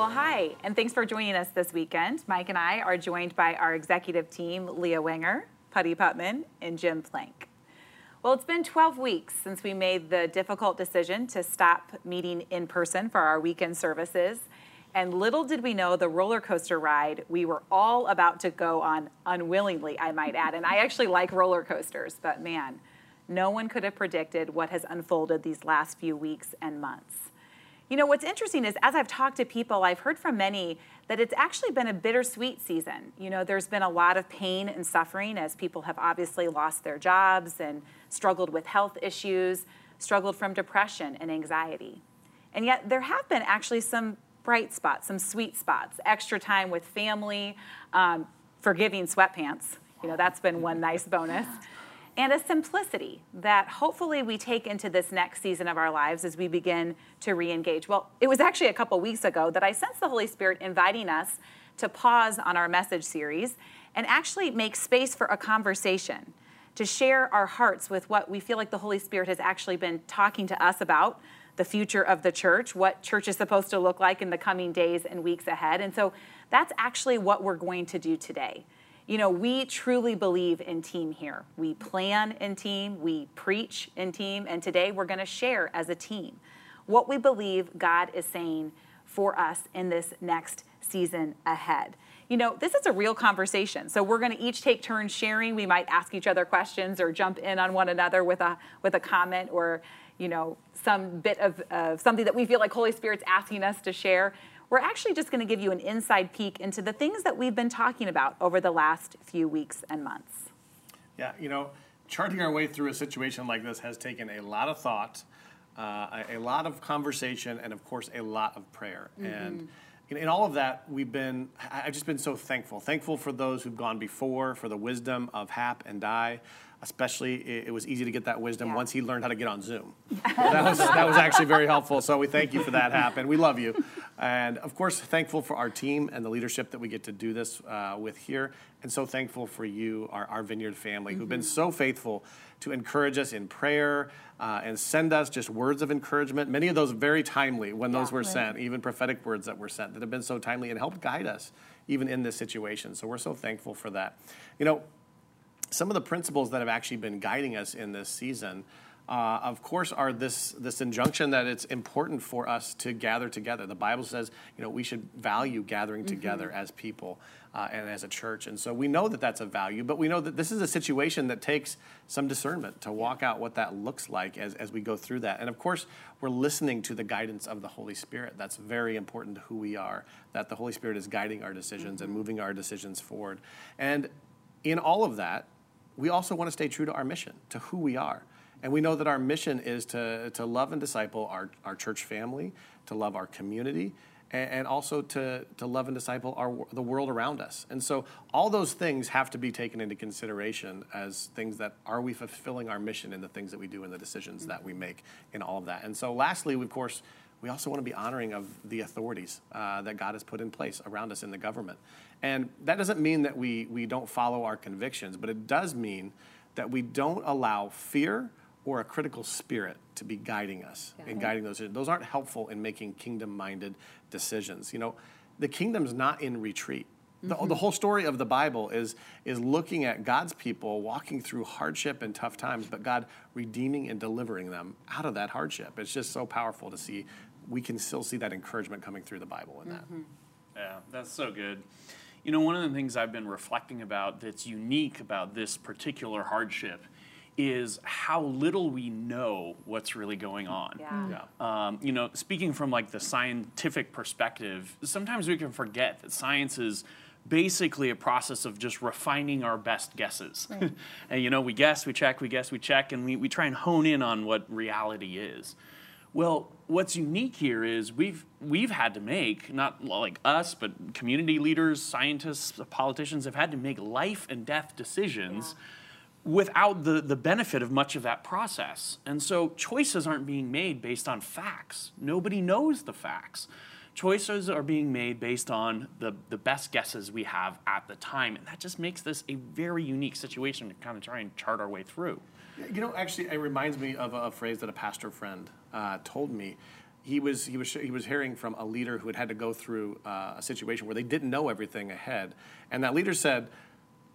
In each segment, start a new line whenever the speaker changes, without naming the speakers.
Well, hi, and thanks for joining us this weekend. Mike and I are joined by our executive team, Leah Wenger, Putty Putman, and Jim Plank. Well, it's been 12 weeks since we made the difficult decision to stop meeting in person for our weekend services. And little did we know the roller coaster ride we were all about to go on unwillingly, I might add. And I actually like roller coasters, but man, no one could have predicted what has unfolded these last few weeks and months. You know, what's interesting is as I've talked to people, I've heard from many that it's actually been a bittersweet season. You know, there's been a lot of pain and suffering as people have obviously lost their jobs and struggled with health issues, struggled from depression and anxiety. And yet, there have been actually some bright spots, some sweet spots, extra time with family, um, forgiving sweatpants. You know, that's been one nice bonus and a simplicity that hopefully we take into this next season of our lives as we begin to re engage. Well, it was actually a couple weeks ago that I sensed the Holy Spirit inviting us to pause on our message series and actually make space for a conversation, to share our hearts with what we feel like the Holy Spirit has actually been talking to us about the future of the church, what church is supposed to look like in the coming days and weeks ahead. And so that's actually what we're going to do today you know, we truly believe in team here. We plan in team, we preach in team, and today we're going to share as a team what we believe God is saying for us in this next season ahead. You know, this is a real conversation. So we're going to each take turns sharing. We might ask each other questions or jump in on one another with a with a comment or, you know, some bit of uh, something that we feel like Holy Spirit's asking us to share we're actually just going to give you an inside peek into the things that we've been talking about over the last few weeks and months.
Yeah, you know, charting our way through a situation like this has taken a lot of thought, uh, a, a, lot of conversation, and of course, a lot of prayer. Mm-hmm. And in, in, all of that, we've been, I've just been so thankful. Thankful for those who've gone before, for the wisdom of Hap and Di especially it, it was easy to get that wisdom yeah. once he learned how to get on Zoom. that, was, that was actually very helpful. So we thank you for that, Happen. We love you. And of course, thankful for our team and the leadership that we get to do this uh, with here. And so thankful for you, our, our Vineyard family, mm-hmm. who've been mm-hmm. so faithful to encourage us in prayer uh, and send us just words of encouragement. Many of those very timely when those were right. sent, even prophetic words that were sent that have been so timely and helped guide us even in this situation. So we're so thankful for that. You know, some of the principles that have actually been guiding us in this season, uh, of course, are this this injunction that it's important for us to gather together. The Bible says, you know, we should value gathering mm-hmm. together as people uh, and as a church, and so we know that that's a value. But we know that this is a situation that takes some discernment to walk out what that looks like as as we go through that. And of course, we're listening to the guidance of the Holy Spirit. That's very important to who we are. That the Holy Spirit is guiding our decisions mm-hmm. and moving our decisions forward. And in all of that, we also want to stay true to our mission, to who we are. And we know that our mission is to, to love and disciple our, our church family, to love our community, and, and also to, to love and disciple our, the world around us. And so all those things have to be taken into consideration as things that are we fulfilling our mission in the things that we do and the decisions that we make in all of that. And so lastly, of course, we also want to be honoring of the authorities uh, that God has put in place around us in the government. And that doesn't mean that we, we don't follow our convictions, but it does mean that we don't allow fear or a critical spirit to be guiding us and guiding those. Those aren't helpful in making kingdom minded decisions. You know, the kingdom's not in retreat. The, mm-hmm. the, whole story of the Bible is, is looking at God's people walking through hardship and tough times, but God redeeming and delivering them out of that hardship. It's just so powerful to see. We can still see that encouragement coming through the Bible in that. Mm-hmm.
Yeah, that's so good. You know, one of the things I've been reflecting about that's unique about this particular hardship is how little we know what's really going on.
Yeah.
yeah. Um, you know, speaking from like the scientific perspective, sometimes we can forget that science is basically a process of just refining our best guesses. Right. and you know, we guess, we check, we guess, we check, and we, we try and hone in on what reality is. Well, what's unique here is we've we've had to make not like us, but community leaders, scientists, politicians have had to make life and death decisions. Yeah. Without the, the benefit of much of that process. And so choices aren't being made based on facts. Nobody knows the facts choices are being made based on the, the best guesses we have at the time. And that just makes this a very unique situation to kind of try and chart our way through.
You know, actually, it reminds me of a, phrase that a pastor friend uh, told me. He was, he, was, he was hearing from a leader who had had to go through uh, a situation where they didn't know everything ahead. And that leader said,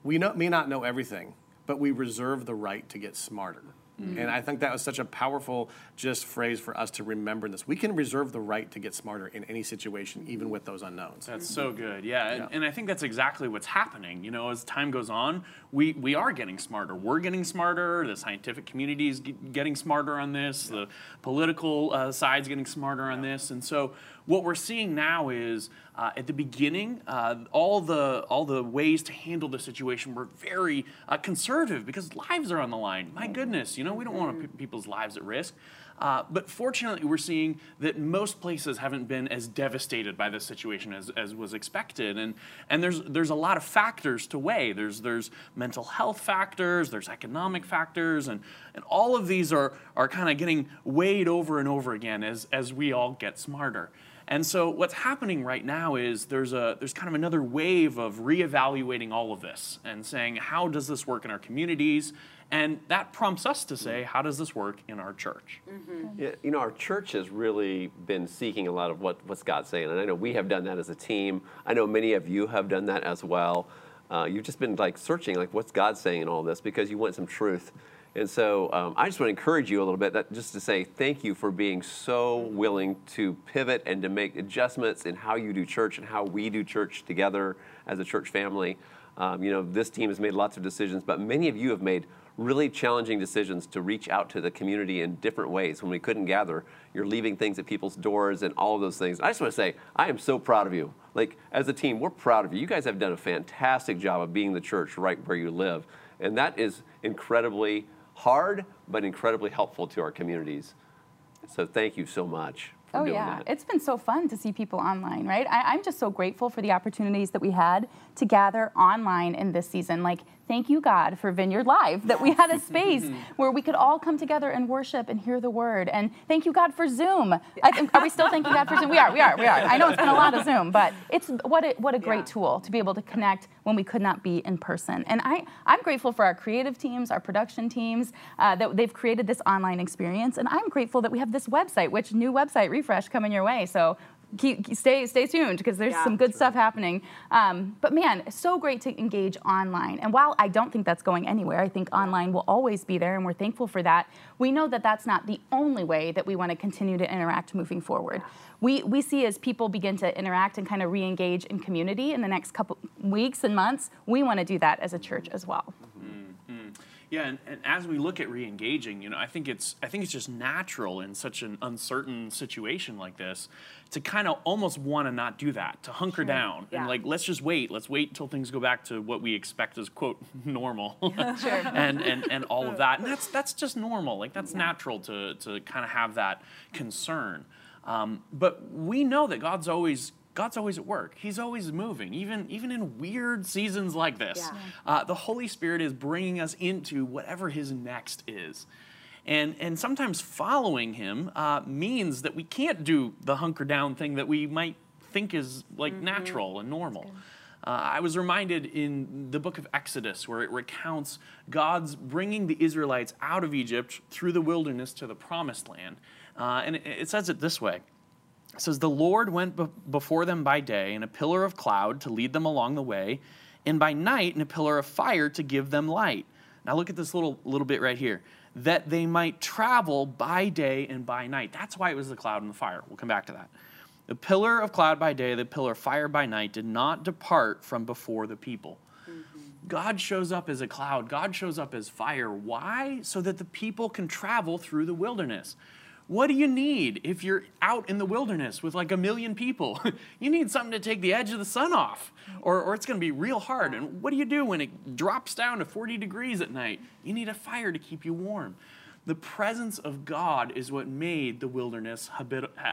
We know, may not know everything, but we reserve the right to get smarter. Mm-hmm. And I think that was such a powerful just phrase for us to remember this. We can reserve the right to get smarter in any situation, even with those unknowns.
That's so good. Yeah. And, yeah. and I think that's exactly what's happening. You know, as time goes on, we, we are getting smarter. We're getting smarter. The scientific community is getting smarter on this. Yeah. The political uh, side's getting smarter on yeah. this. And so what we're seeing now is uh, at the beginning, uh, all the all the ways to handle the situation were very uh, conservative because lives are on the line. My goodness, you know we don't want to put people's lives at risk. Uh, but fortunately, we're seeing that most places haven't been as devastated by this situation as, as was expected. And, and there's, there's a lot of factors to weigh. There's, there's mental health factors, there's economic factors, and, and all of these are, are kind of getting weighed over and over again as, as we all get smarter. And so what's happening right now is there's a there's kind of another wave of reevaluating all of this and saying how does this work in our communities? And that prompts us to say, how does this work in our church?
Mm-hmm. Yeah, you know, our church has really been seeking a lot of what, what's God saying. And I know we have done that as a team. I know many of you have done that as well. Uh, you've just been like searching, like, what's God saying in all this because you want some truth. And so um, I just want to encourage you a little bit, that, just to say thank you for being so willing to pivot and to make adjustments in how you do church and how we do church together as a church family. Um, you know, this team has made lots of decisions, but many of you have made really challenging decisions to reach out to the community in different ways when we couldn't gather. You're leaving things at people's doors and all of those things. I just want to say, I am so proud of you. Like, as a team, we're proud of you. You guys have done a fantastic job of being the church right where you live. And that is incredibly hard, but incredibly helpful to our communities. So thank you so much.
oh yeah, that. it's been so fun to see people online, right? I, I'm just so grateful for the opportunities that we had to gather online in this season. Like thank you, God, for Vineyard Live, that we had a space where we could all come together and worship and hear the word. And thank you, God, for Zoom. Think, are we still thanking God for Zoom? We are, we are, we are. I know it's been a lot of Zoom, but it's what a, what a great yeah. tool to be able to connect when we could not be in person. And I, I'm grateful for our creative teams, our production teams, uh, that they've created this online experience. And I'm grateful that we have this website, which new website refresh coming your way. So keep, stay stay tuned because there's yeah, some good stuff happening. Um, but man, so great to engage online. And while I don't think that's going anywhere, I think online will always be there, and we're thankful for that. We know that that's not the only way that we want to continue to interact moving forward. We we see as people begin to interact and kind of re-engage in community in the next couple weeks and months, we want to do that as a church as well.
Yeah, and, and, as we look at re-engaging, you know, I think it's I think it's just natural in such an uncertain situation like this to kind of almost want to not do that, to hunker sure. down yeah. and like let's just wait, let's wait until things go back to what we expect as quote normal, sure. and and and all of that, and that's that's just normal, like that's yeah. natural to to kind of have that concern. Um, but we know that God's always God's always at work. He's always moving, even, even in weird seasons like this. Yeah. Uh, the Holy Spirit is bringing us into whatever His next is. And, and sometimes following Him uh, means that we can't do the hunker down thing that we might think is like mm-hmm. natural and normal. Uh, I was reminded in the book of Exodus, where it recounts God's bringing the Israelites out of Egypt through the wilderness to the promised land. Uh, and it, it says it this way it says, The Lord went be- before them by day in a pillar of cloud to lead them along the way, and by night in a pillar of fire to give them light. Now look at this little, little bit right here. That they might travel by day and by night. That's why it was the cloud and the fire. We'll come back to that. The pillar of cloud by day, the pillar of fire by night did not depart from before the people. Mm-hmm. God shows up as a cloud. God shows up as fire. Why? So that the people can travel through the wilderness. What do you need if you're out in the wilderness with like a million people? you need something to take the edge of the sun off, or, or it's going to be real hard. And what do you do when it drops down to 40 degrees at night? You need a fire to keep you warm. The presence of God is what made the wilderness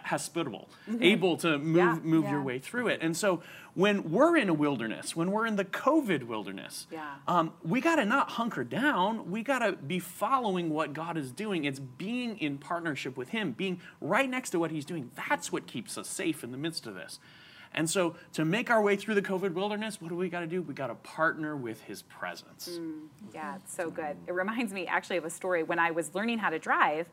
hospitable, able to move,
Yeah.
move your way through it. And so when we're in a wilderness, when we're in the COVID wilderness,
Yeah.
um, we got to not hunker down. We got to be following what God is doing. It's being in partnership with Him, being right next to what He's doing. That's what keeps us safe in the midst of this. And so, to make our way through the COVID wilderness, what do we got to do? We got to partner with His presence.
Mm, yeah, it's so good. It reminds me actually of a story when I was learning how to drive.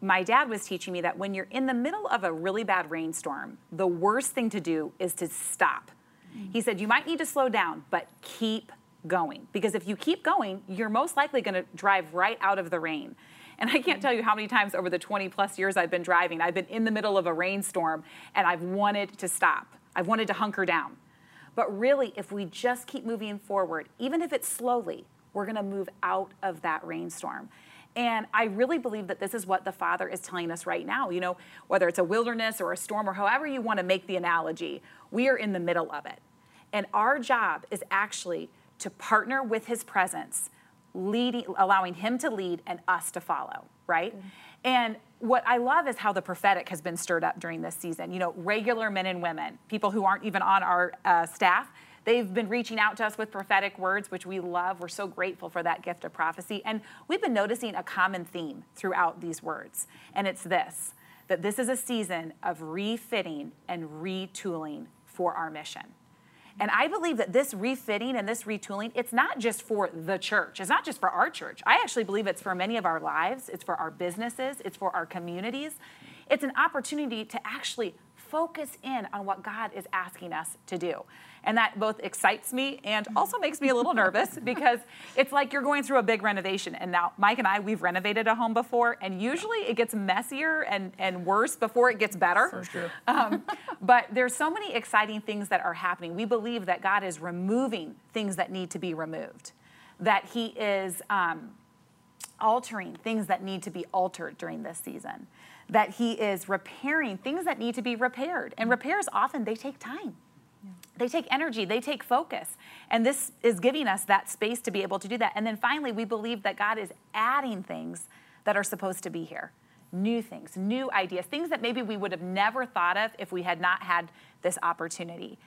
My dad was teaching me that when you're in the middle of a really bad rainstorm, the worst thing to do is to stop. He said, You might need to slow down, but keep going. Because if you keep going, you're most likely going to drive right out of the rain. And I can't tell you how many times over the 20 plus years I've been driving, I've been in the middle of a rainstorm and I've wanted to stop. I've wanted to hunker down. But really, if we just keep moving forward, even if it's slowly, we're going to move out of that rainstorm. And I really believe that this is what the Father is telling us right now. You know, whether it's a wilderness or a storm or however you want to make the analogy, we are in the middle of it. And our job is actually to partner with His presence, leading, allowing Him to lead and us to follow, right? Mm-hmm. And what I love is how the prophetic has been stirred up during this season. You know, regular men and women, people who aren't even on our uh, staff, they've been reaching out to us with prophetic words, which we love. We're so grateful for that gift of prophecy. And we've been noticing a common theme throughout these words, and it's this that this is a season of refitting and retooling for our mission. And I believe that this refitting and this retooling, it's not just for the church. It's not just for our church. I actually believe it's for many of our lives. It's for our businesses. It's for our communities. It's an opportunity to actually focus in on what God is asking us to do. And that both excites me and also makes me a little nervous because it's like you're going through a big renovation. And now, Mike and I, we've renovated a home before, and usually it gets messier and, and worse before it gets better. Um, but there's so many exciting things that are happening. We believe that God is removing things that need to be removed, that He is. Um, altering things that need to be altered during this season that he is repairing things that need to be repaired. And mm. repairs often they take time. They take energy they take focus. And this is giving us that space to be able to do that. And then finally we believe that god is adding things that are supposed to be here. New things new ideas things that maybe we would have never thought of if we had not had this opportunity.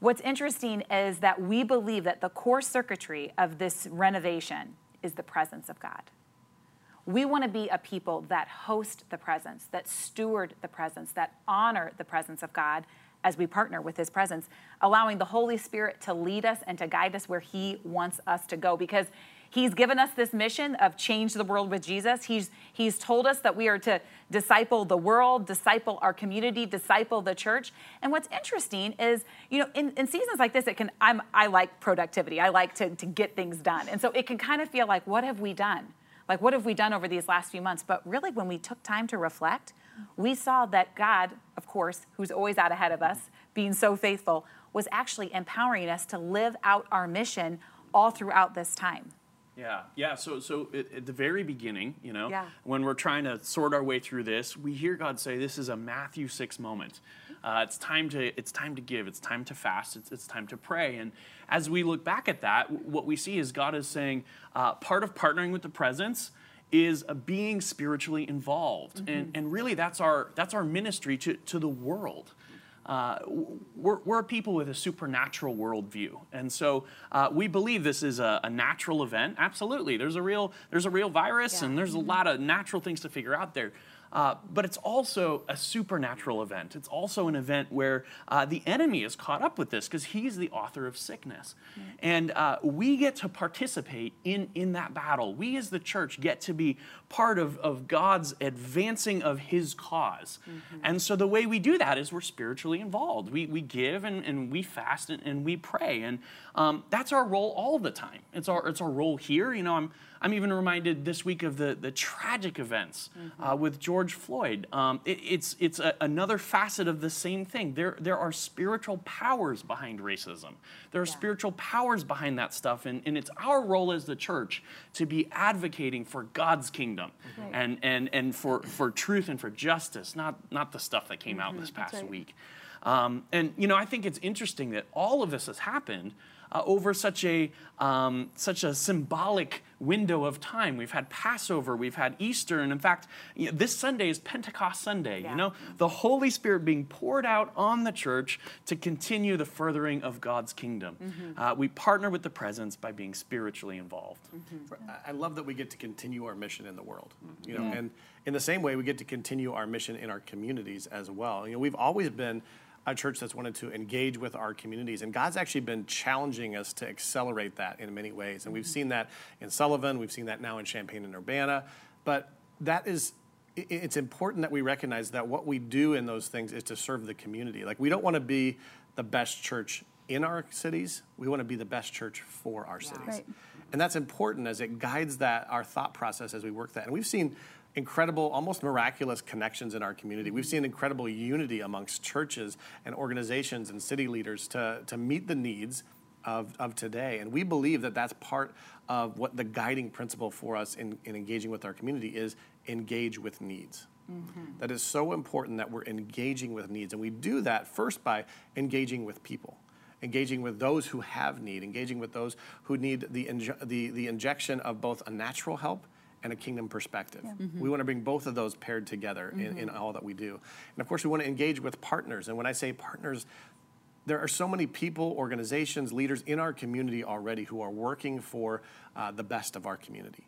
What's interesting is that we believe that the core circuitry of this renovation is the presence of god we want to be a people that host the presence, that steward the presence, that honor the presence of God as we partner with His presence, allowing the Holy Spirit to lead us and to guide us where He wants us to go. Because He's given us this mission of change the world with Jesus. He's, he's told us that we are to disciple the world, disciple our community, disciple the church. And what's interesting is, you know, in, in seasons like this, it can, I'm, I like productivity. I like to, to get things done. And so it can kind of feel like, what have we done? Like, what have we done over these last few months? But really, when we took time to reflect, we saw that God, of course, who's always out ahead of us, being so faithful, was actually empowering us to live out our mission all throughout this time.
Yeah, yeah. So, so at, at the very beginning, you know,
Yeah.
when we're trying to sort our way through this, we hear God say, "This is a Matthew six moment. Uh, it's time to, it's time to give. It's time to fast. It's, it's time to pray." And as we look back at that, what we see is God is saying, uh, part of partnering with the presence is being spiritually involved, and and really that's our that's our ministry to to the world uh, we're, we're a people with a supernatural worldview, and so uh, we believe this is a, a natural event. Absolutely, there's a real there's a real virus,
Yeah.
and there's a lot of natural things to figure out there. Uh, but it's also a supernatural event. It's also an event where uh, the enemy is caught up with this because he's the author of sickness. And uh, we get to participate in, in that battle. We as the church get to be part of, of God's advancing of his because And so the way we do that is we're spiritually involved. We, we give and, and we fast and, and we pray. And um, that's our role all the time. It's our, it's our role here. You know, I'm, I'm even reminded this week of the, the tragic events uh, with George Floyd. Um, it- it's it's a, another facet of the same thing. There, there are spiritual powers behind racism, there are
Yeah.
spiritual powers behind that stuff. And, and it's our role as the church to be advocating for God's kingdom
Right.
and, and, and for, for truth and for justice, not, not the stuff that came out this past
right.
week. Um, and, you know, I think it's interesting that all of this has happened uh, over such a um, such a symbolic window of time. We've had Passover, we've had Easter, and in fact, you know, this Sunday is Pentecost Sunday.
Yeah.
You know, the Holy Spirit being poured out on the church to continue the furthering of God's kingdom. Uh, we partner with the presence by being spiritually involved.
I- I love that we get to continue our mission in the world. You know, and in the same way, we get to continue our mission in our communities as well. You know, we've always been a church that's wanted to engage with our communities, and God's actually been challenging us to accelerate that in many ways. And we've mm-hmm. seen that in Sullivan, we've seen that now in Champaign and Urbana, but that is it's important that we recognize that what we do in those things is to serve the community. Like, we don't want to be the best church in our cities, we want to be the best church for our cities.
Right.
And that's important as it guides that our thought process as we work that. And we've seen incredible, almost miraculous connections in our community. We've seen incredible unity amongst churches and organizations and city leaders to, to meet the needs of, of today. And we believe that that's part of what the guiding principle for us in, in engaging with our community is engage with needs. Mm-hmm. That is so important that we're engaging with needs. And we do that first by engaging with people engaging with those who have need, engaging with those who need the, inje- the, the injection of both a natural help and a kingdom perspective. We want to bring both of those paired together in, in all that we do. And of course, we want to engage with partners. And when I say partners, there are so many people, organizations, leaders in our community already who are working for uh, the best of our community.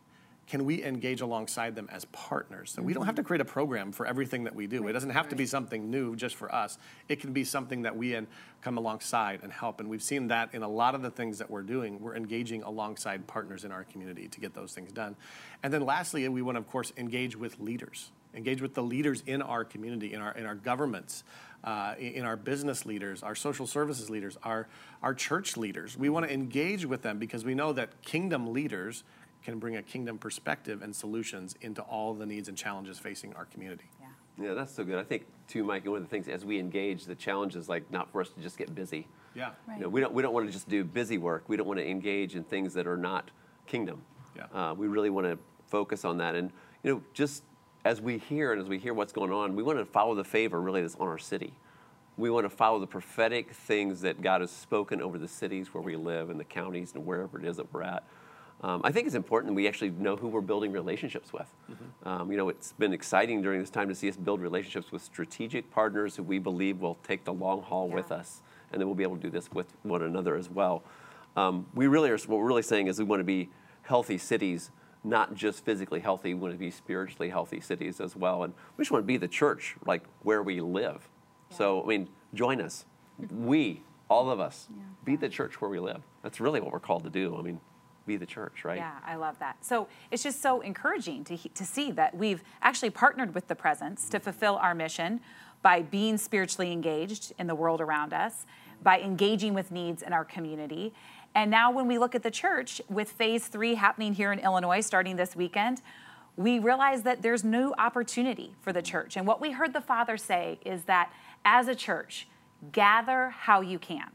Can we engage alongside them as partners? So we don't have to create a program for everything that we do. It doesn't have to be something new just for us. It can be something that we and come alongside and help. And we've seen that in a lot of the things that we're doing. We're engaging alongside partners in our community to get those things done. And then lastly, we want to, of course, engage with leaders engage with the leaders in our community, in our in our governments, uh, in in our business leaders, our social services leaders, our our church leaders. We want to engage with them because we know that kingdom leaders can bring a kingdom perspective and solutions into all the needs and challenges facing our community.
Yeah, Yeah, that's so good. I think too, Mike. One of the things as we engage, the challenge is like not for us to just get busy.
Yeah.
You know, we don't we don't want to just do busy work. We don't want to engage in things that are not kingdom.
Yeah.
Uh, we really want to focus on that, and you know, just as we hear and as we hear what's going on, we want to follow the favor really that's on our city. We want to follow the prophetic things that God has spoken over the cities where we live and the counties and wherever it is that we're at. Um, I think it's important that we actually know who we're building relationships with. Um, you know, it's been exciting during this time to see us build relationships with strategic partners who we believe will take the long haul with us, and then we'll be able to do this with one another as well. Um, we really are. What we're really saying is we want to be healthy cities, not just physically healthy. We want to be spiritually healthy cities as well, and we just want to be the church, like where we live. So, I mean, join us. We, all of us, be the church where we live. That's really what we're called to do. I mean, be the church, right?
Yeah, I love that. So it's just so encouraging to, to see that we've actually partnered with the presence to fulfill our mission by being spiritually engaged in the world around us, by engaging with needs in our community. And now, when we look at the church with phase three happening here in Illinois starting this weekend, we realize that there's new opportunity for the church. And what we heard the Father say is that as a church, gather how you can.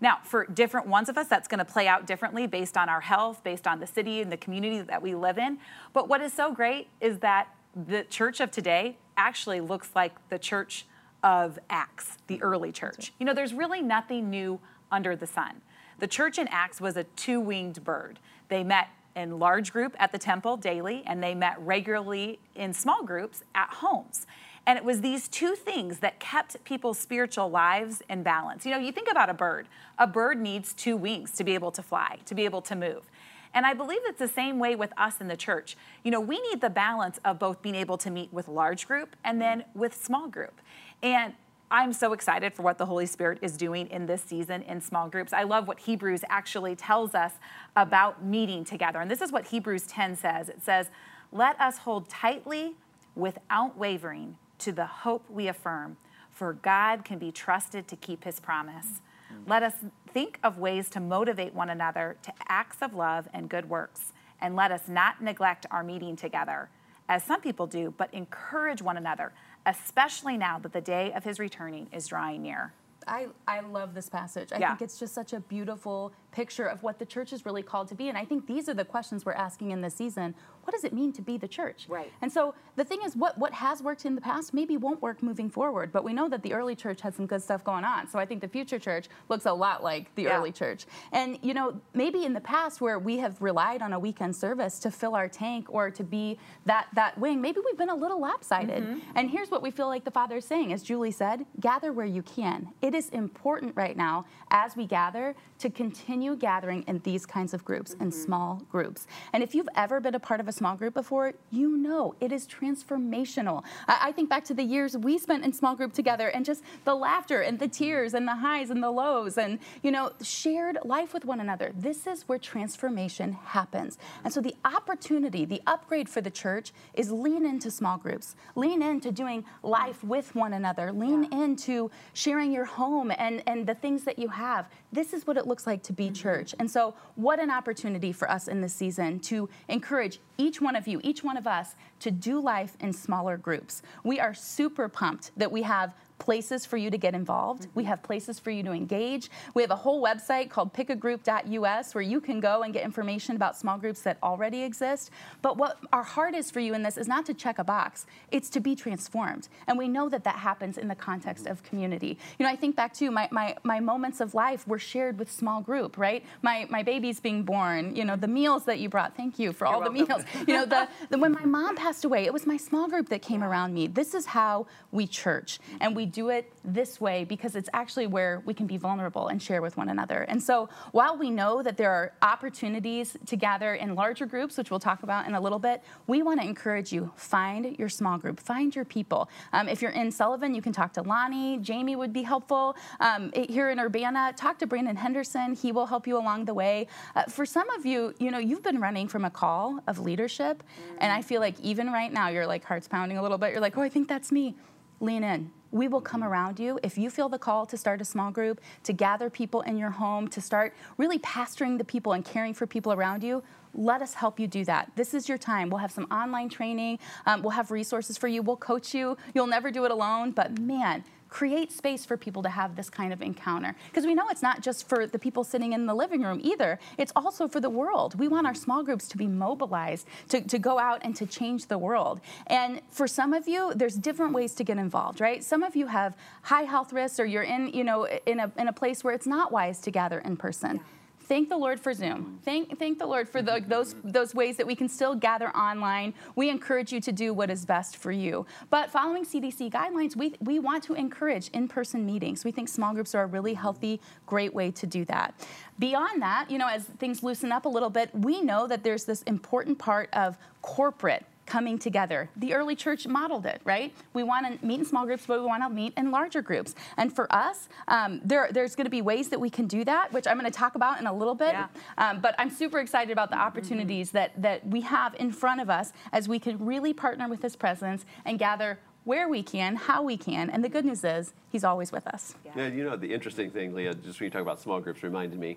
Now, for different ones of us, that's going to play out differently based on our health, based on the city and the community that we live in. But what is so great is that the church of today actually looks like the church of Acts, the early church. You know, there's really nothing new under the sun. The church in Acts was a two winged bird. They met in large group at the temple daily, and they met regularly in small groups at homes. And it was these two things that kept people's spiritual lives in balance. You know, you think about a bird. A bird needs two wings to be able to fly, to be able to move. And I believe it's the same way with us in the church. You know, we need the balance of both being able to meet with large group and then with small group. And I'm so excited for what the Holy Spirit is doing in this season in small groups. I love what Hebrews actually tells us about meeting together. And this is what Hebrews 10 says it says, Let us hold tightly without wavering to the hope we affirm, for God can be trusted to keep his promise. Mm. Let us think of ways to motivate one another to acts of love and good works. And let us not neglect our meeting together, as some people do, but encourage one another, especially now that the day of his returning is drawing near.
I, I love this passage. I
Yeah.
think it's just such a beautiful picture of what the church is really called to be. And I think these are the questions we're asking in this season. What does it mean to be the church?
Right.
And so the thing is, what, what has worked in the past maybe won't work moving forward. But we know that the early church had some good stuff going on. So I think the future church looks a lot like the
Yeah.
early church. And, you know, maybe in the past where we have relied on a weekend service to fill our tank or to be that, that wing, maybe we've been a little lopsided. Mm-hmm. And here's what we feel like the Father is saying, as Julie said, gather where you can. It is important right now as we gather to continue gathering in these kinds of groups, in mm-hmm. small groups. And if you've ever been a part of a small group before, you know it is transformational. I, I think back to the years we spent in small group together and just the laughter and the tears and the highs and the lows and, you know, shared life with one another. This is where transformation happens. And so the opportunity, the upgrade for the church is lean into small groups, lean into doing life with one another, lean into sharing your home and, and the things that you have. This is what it looks like to be church. And so, what an opportunity for us in this season to encourage each one of you, each one of us, to do life in smaller groups. We are super pumped that we have places for you to get involved. We mm-hmm. have places for you to engage. We have a whole website called pickagroup.us where you can go and get information about small groups that already exist. But what our heart is for you in this is not to check a box, it's to be transformed. And we know that that happens in the context of community. You know, I think back to my, my, my moments of life were shared with small group, right? My, my baby's being born, you know, the meals that you brought. Thank you for all the
welcome.
meals. You know, the, the, when my mom passed away, it was my small group that came around me. This is how we church. And we do it this way because it's actually where we can be vulnerable and share with one another. And so while we know that there are opportunities to gather in larger groups, which we'll talk about in a little bit, we want to encourage you find your small group, find your people. Um, if you're in Sullivan, you can talk to Lonnie. Jamie would be helpful. Um, here in Urbana, talk to Brandon Henderson. He will help you along the way. Uh, for some of you, you know, you've been running from a call of leadership, and I feel like even right now, you're like heart's pounding a little bit. You're like, oh, I think that's me. Lean in. We will come around you. If you feel the call to start a small group, to gather people in your home, to start really pastoring the people and caring for people around you, let us help you do that. This is your time. We'll have some online training, um, we'll have resources for you, we'll coach you. You'll never do it alone, but man, create space for people to have this kind of encounter. Because we know it's not just for the people sitting in the living room either, it's also for the world. We want our small groups to be mobilized to, to go out and to change the world. And for some of you, there's different ways to get involved, right? Some of you have high health risks or you're in, you know, in a, in a place where it's not wise to gather in person. Thank the Lord for Zoom. Thank, thank the Lord for the, mm-hmm. those, those ways that we can still gather online. We encourage you to do what is best for you. But following CDC guidelines, we, we want to encourage in person meetings. We think small groups are a really healthy, great way to do that. Beyond that, you know, as things loosen up a little bit, we know that there's this important part of corporate coming together. The early church modeled it, right? We want to meet in small groups, but we want to meet in larger groups. And for us, um, there, there's going to be ways that we can do that, which I'm going to talk about in a little bit.
Yeah.
Um, but I'm super excited about the opportunities that, that we have in front of us as we can really partner with His presence and gather where we can, how we can. And the good news is, He's always with us.
Yeah, you know, the interesting thing, Leah, just when you talk about small groups, reminded me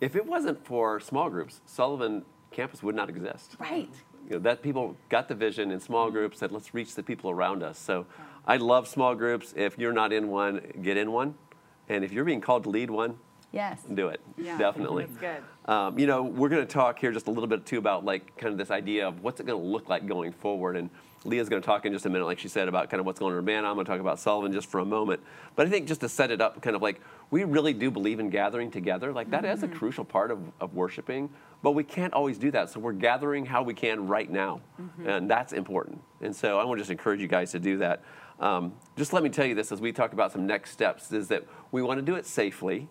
if it wasn't for small groups, Sullivan campus would not exist.
Right.
You know, that people got the vision in small groups said, let's reach the people around us. So I love small groups. If you're not in one, get in one. And if you're being called to lead one,
Yes.
do it.
Yeah,
Definitely.
that's good.
Um, you know, we're going to talk here just a little bit too about like kind of this idea of what's it going to look like going forward. And Leah's going to talk in just a minute, like she said, about kind of what's going on in. I'm going to talk about Sullivan just for a moment. But I think just to set it up, kind of like we really do believe in gathering together. Like that is a crucial part of, of worshiping, but we can't always do that. So we're gathering how we can right now, and that's important. And so I want to just encourage you guys to do that. Um, just let me tell you this as we talk about some next steps is that we want to do it safely.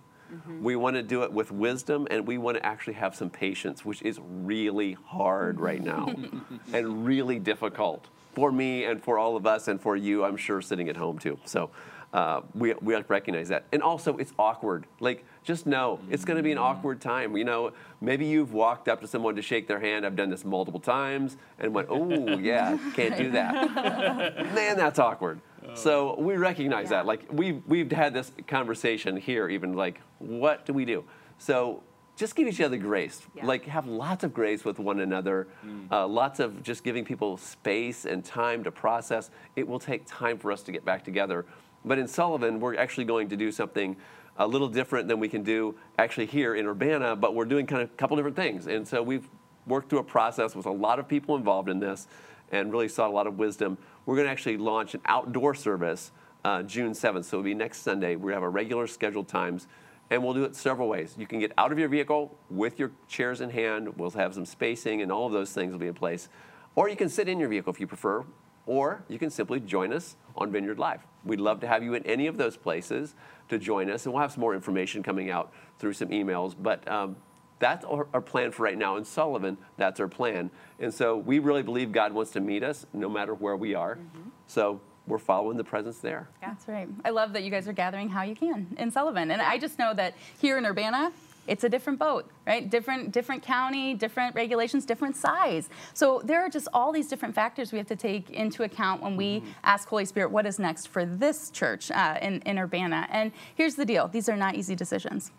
We want to do it with wisdom and we want to actually have some patience, which is really hard right now and really difficult for me and for all of us and for you, I'm sure, sitting at home too. So uh, we, we recognize that. And also, it's awkward. Like, just know it's going to be an awkward time. You know, maybe you've walked up to someone to shake their hand. I've done this multiple times and went, oh, yeah, can't do that. Man, that's awkward. So we recognize that. Like we've we've had this conversation here, even like, what do we do? So just give each other grace.
Yeah.
Like have lots of grace with one another. Uh, lots of just giving people space and time to process. It will take time for us to get back together. But in Sullivan, we're actually going to do something a little different than we can do actually here in Urbana, but we're doing kind of a couple different things. And so we've worked through a process with a lot of people involved in this and really sought a lot of wisdom. We're going to actually launch an outdoor service uh, June 7th. So it'll be next Sunday. We have our regular scheduled times, and we'll do it several ways. You can get out of your vehicle with your chairs in hand. We'll have some spacing, and all of those things will be in place. Or you can sit in your vehicle if you prefer, or you can simply join us on Vineyard Live. We'd love to have you in any of those places to join us, and we'll have some more information coming out through some emails. But um, that's our, our, plan for right now. In Sullivan, that's our plan. And so we really believe God wants to meet us no matter where we are. Mm-hmm. So we're following the presence there.
Yeah. That's right. I love that you guys are gathering how you can in Sullivan. And I just know that here in Urbana, it's a different boat, right? Different, different county, different regulations, different size. So there are just all these different factors we have to take into account when we mm-hmm. ask Holy Spirit what is next for this church uh, in, in Urbana. And here's the deal: these are not easy decisions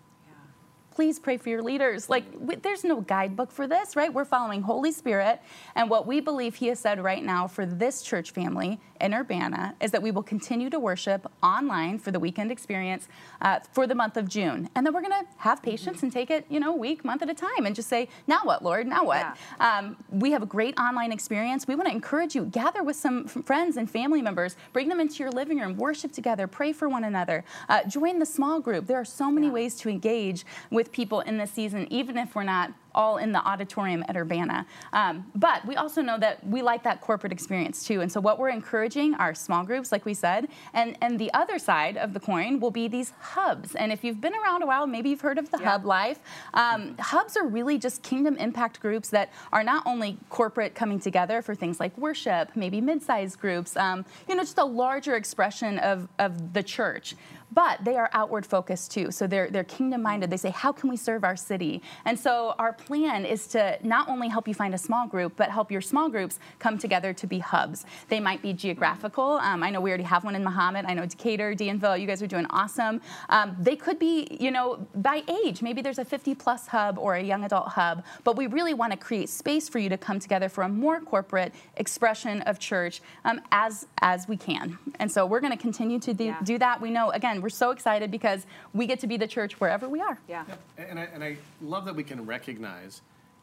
please pray for your leaders. Like, we, there's no guidebook for this, right? We're following Holy Spirit. And what we believe He has said right now for this church family in Urbana is that we will continue to worship online for the weekend experience uh, for the month of June. And then we're going to have patience and take it, you know, week, month at a time and just say, now what, Lord? Now what? Yeah. Um, we have a great online experience. We want to encourage you, gather with some friends and family members, bring them into your living room, worship together, pray for one another, uh, join the small group. There are so many yeah. ways to engage with with people in this season, even if we're not all in the auditorium at Urbana. Um, but we also know that we like that corporate experience too. And so what we're encouraging are small groups, like we said, and, and the other side of the coin will be these hubs. And if you've been around a while, maybe you've heard of the yeah. Hub Life. Um, hubs are really just kingdom impact groups that are not only corporate coming together for things like worship, maybe mid-sized groups, um, you know, just a larger expression of, of the church but they are outward focused too. So they're, they're kingdom minded. They say, how can we serve our city? And so our plan is to not only help you find a small group, but help your small groups come together to be hubs. They might be geographical. Um, I know we already have one in Mahomet. I know Decatur, Danville, you guys are doing awesome. Um, they could be, you know, by age. Maybe there's a 50 plus hub or a young adult hub, but we really want to create space for you to come together for a more corporate expression of church um, as, as we can. And so we're going to continue to do, yeah. do that. We know, again, we're so excited because we get to be the church wherever we are.
Yeah.
yeah. And, I, and I love that we can recognize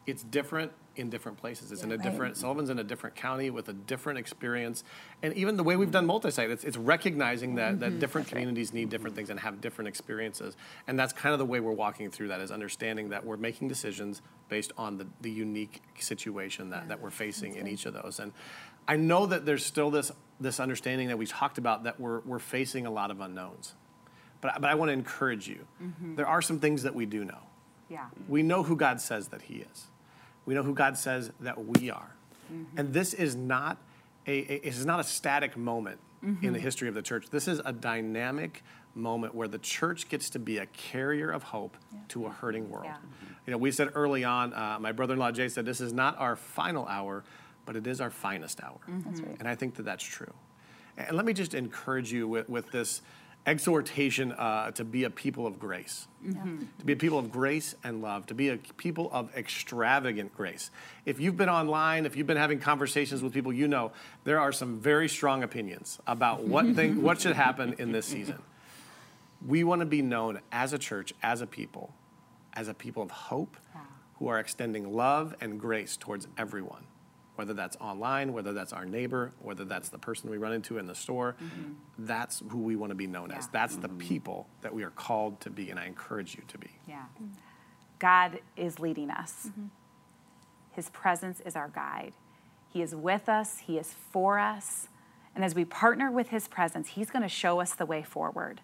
it's different in different places. It's yeah, in a different, right. Sullivan's in a different county with a different experience. And even the way we've done multi-site, it's, it's recognizing that, mm-hmm. that different that's communities right. need different things and have different experiences. And that's kind of the way we're walking through that is understanding that we're making decisions based on the, the unique situation that, yeah. that we're facing that's in right. each of those. And I know that there's still this, this understanding that we talked about that we're, we're facing a lot of unknowns. But, but I want to encourage you. Mm-hmm. There are some things that we do know.
Yeah.
We know who God says that He is. We know who God says that we are. Mm-hmm. And this is not a, a, it is not a static moment mm-hmm. in the history of the church. This is a dynamic moment where the church gets to be a carrier of hope yeah. to a hurting world. Yeah. You know, we said early on, uh, my brother-in-law Jay said, this is not our final hour, but it is our finest hour.
Mm-hmm. Right.
And I think that that's true. And let me just encourage you with, with this exhortation uh, to be a people of grace, mm-hmm. to be a people of grace and love, to be a people of extravagant grace. If you've been online, if you've been having conversations with people, you know there are some very strong opinions about what thing, what should happen in this season. We want to be known as a church, as a people, as a people of hope, who are extending love and grace towards everyone whether that's online, whether that's our neighbor, whether that's the person we run into in the store. Mm-hmm. That's who we want to be known yeah. as. That's mm-hmm. the people that we are called to be, and I encourage you to be.
Yeah. God is leading us. Mm-hmm. His presence is our guide. He is with us, He is for us. And as we partner with His presence, He's going to show us the way forward.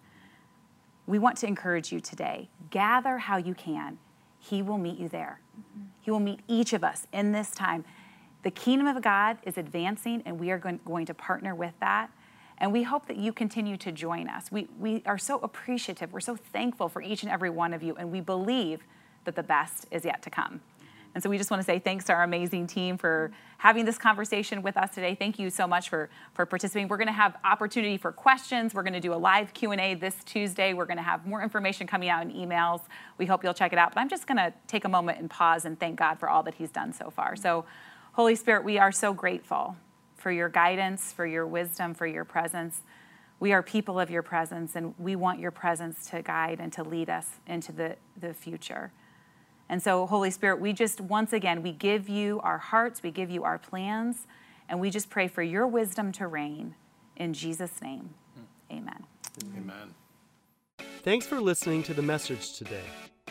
We want to encourage you today gather how you can. He will meet you there. Mm-hmm. He will meet each of us in this time. The kingdom of God is advancing, and we are going, to partner with that. And we hope that you continue to join us. We, we are so appreciative. We're so thankful for each and every one of you, and we believe that the best is yet to come. And so we just want to say thanks to our amazing team for having this conversation with us today. Thank you so much for, for participating. We're going to have opportunity for questions. We're going to do a live Q&A this Tuesday. We're going to have more information coming out in emails. We hope you'll check it out. But I'm just going to take a moment and pause and thank God for all that he's done so far. So Holy Spirit, we are so grateful for your guidance, for your wisdom, for your presence. We are people of your presence, and we want your presence to guide and to lead us into the, the future. And so, Holy Spirit, we just, once again, we give you our hearts, we give you our plans, and we just pray for your wisdom to reign. In Jesus' name, amen.
Amen.
Thanks for listening to the message today.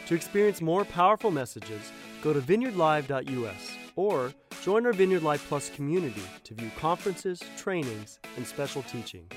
To experience more powerful messages, go to vineyardlive.us or join our Vineyard Live Plus community to view conferences, trainings, and special teachings.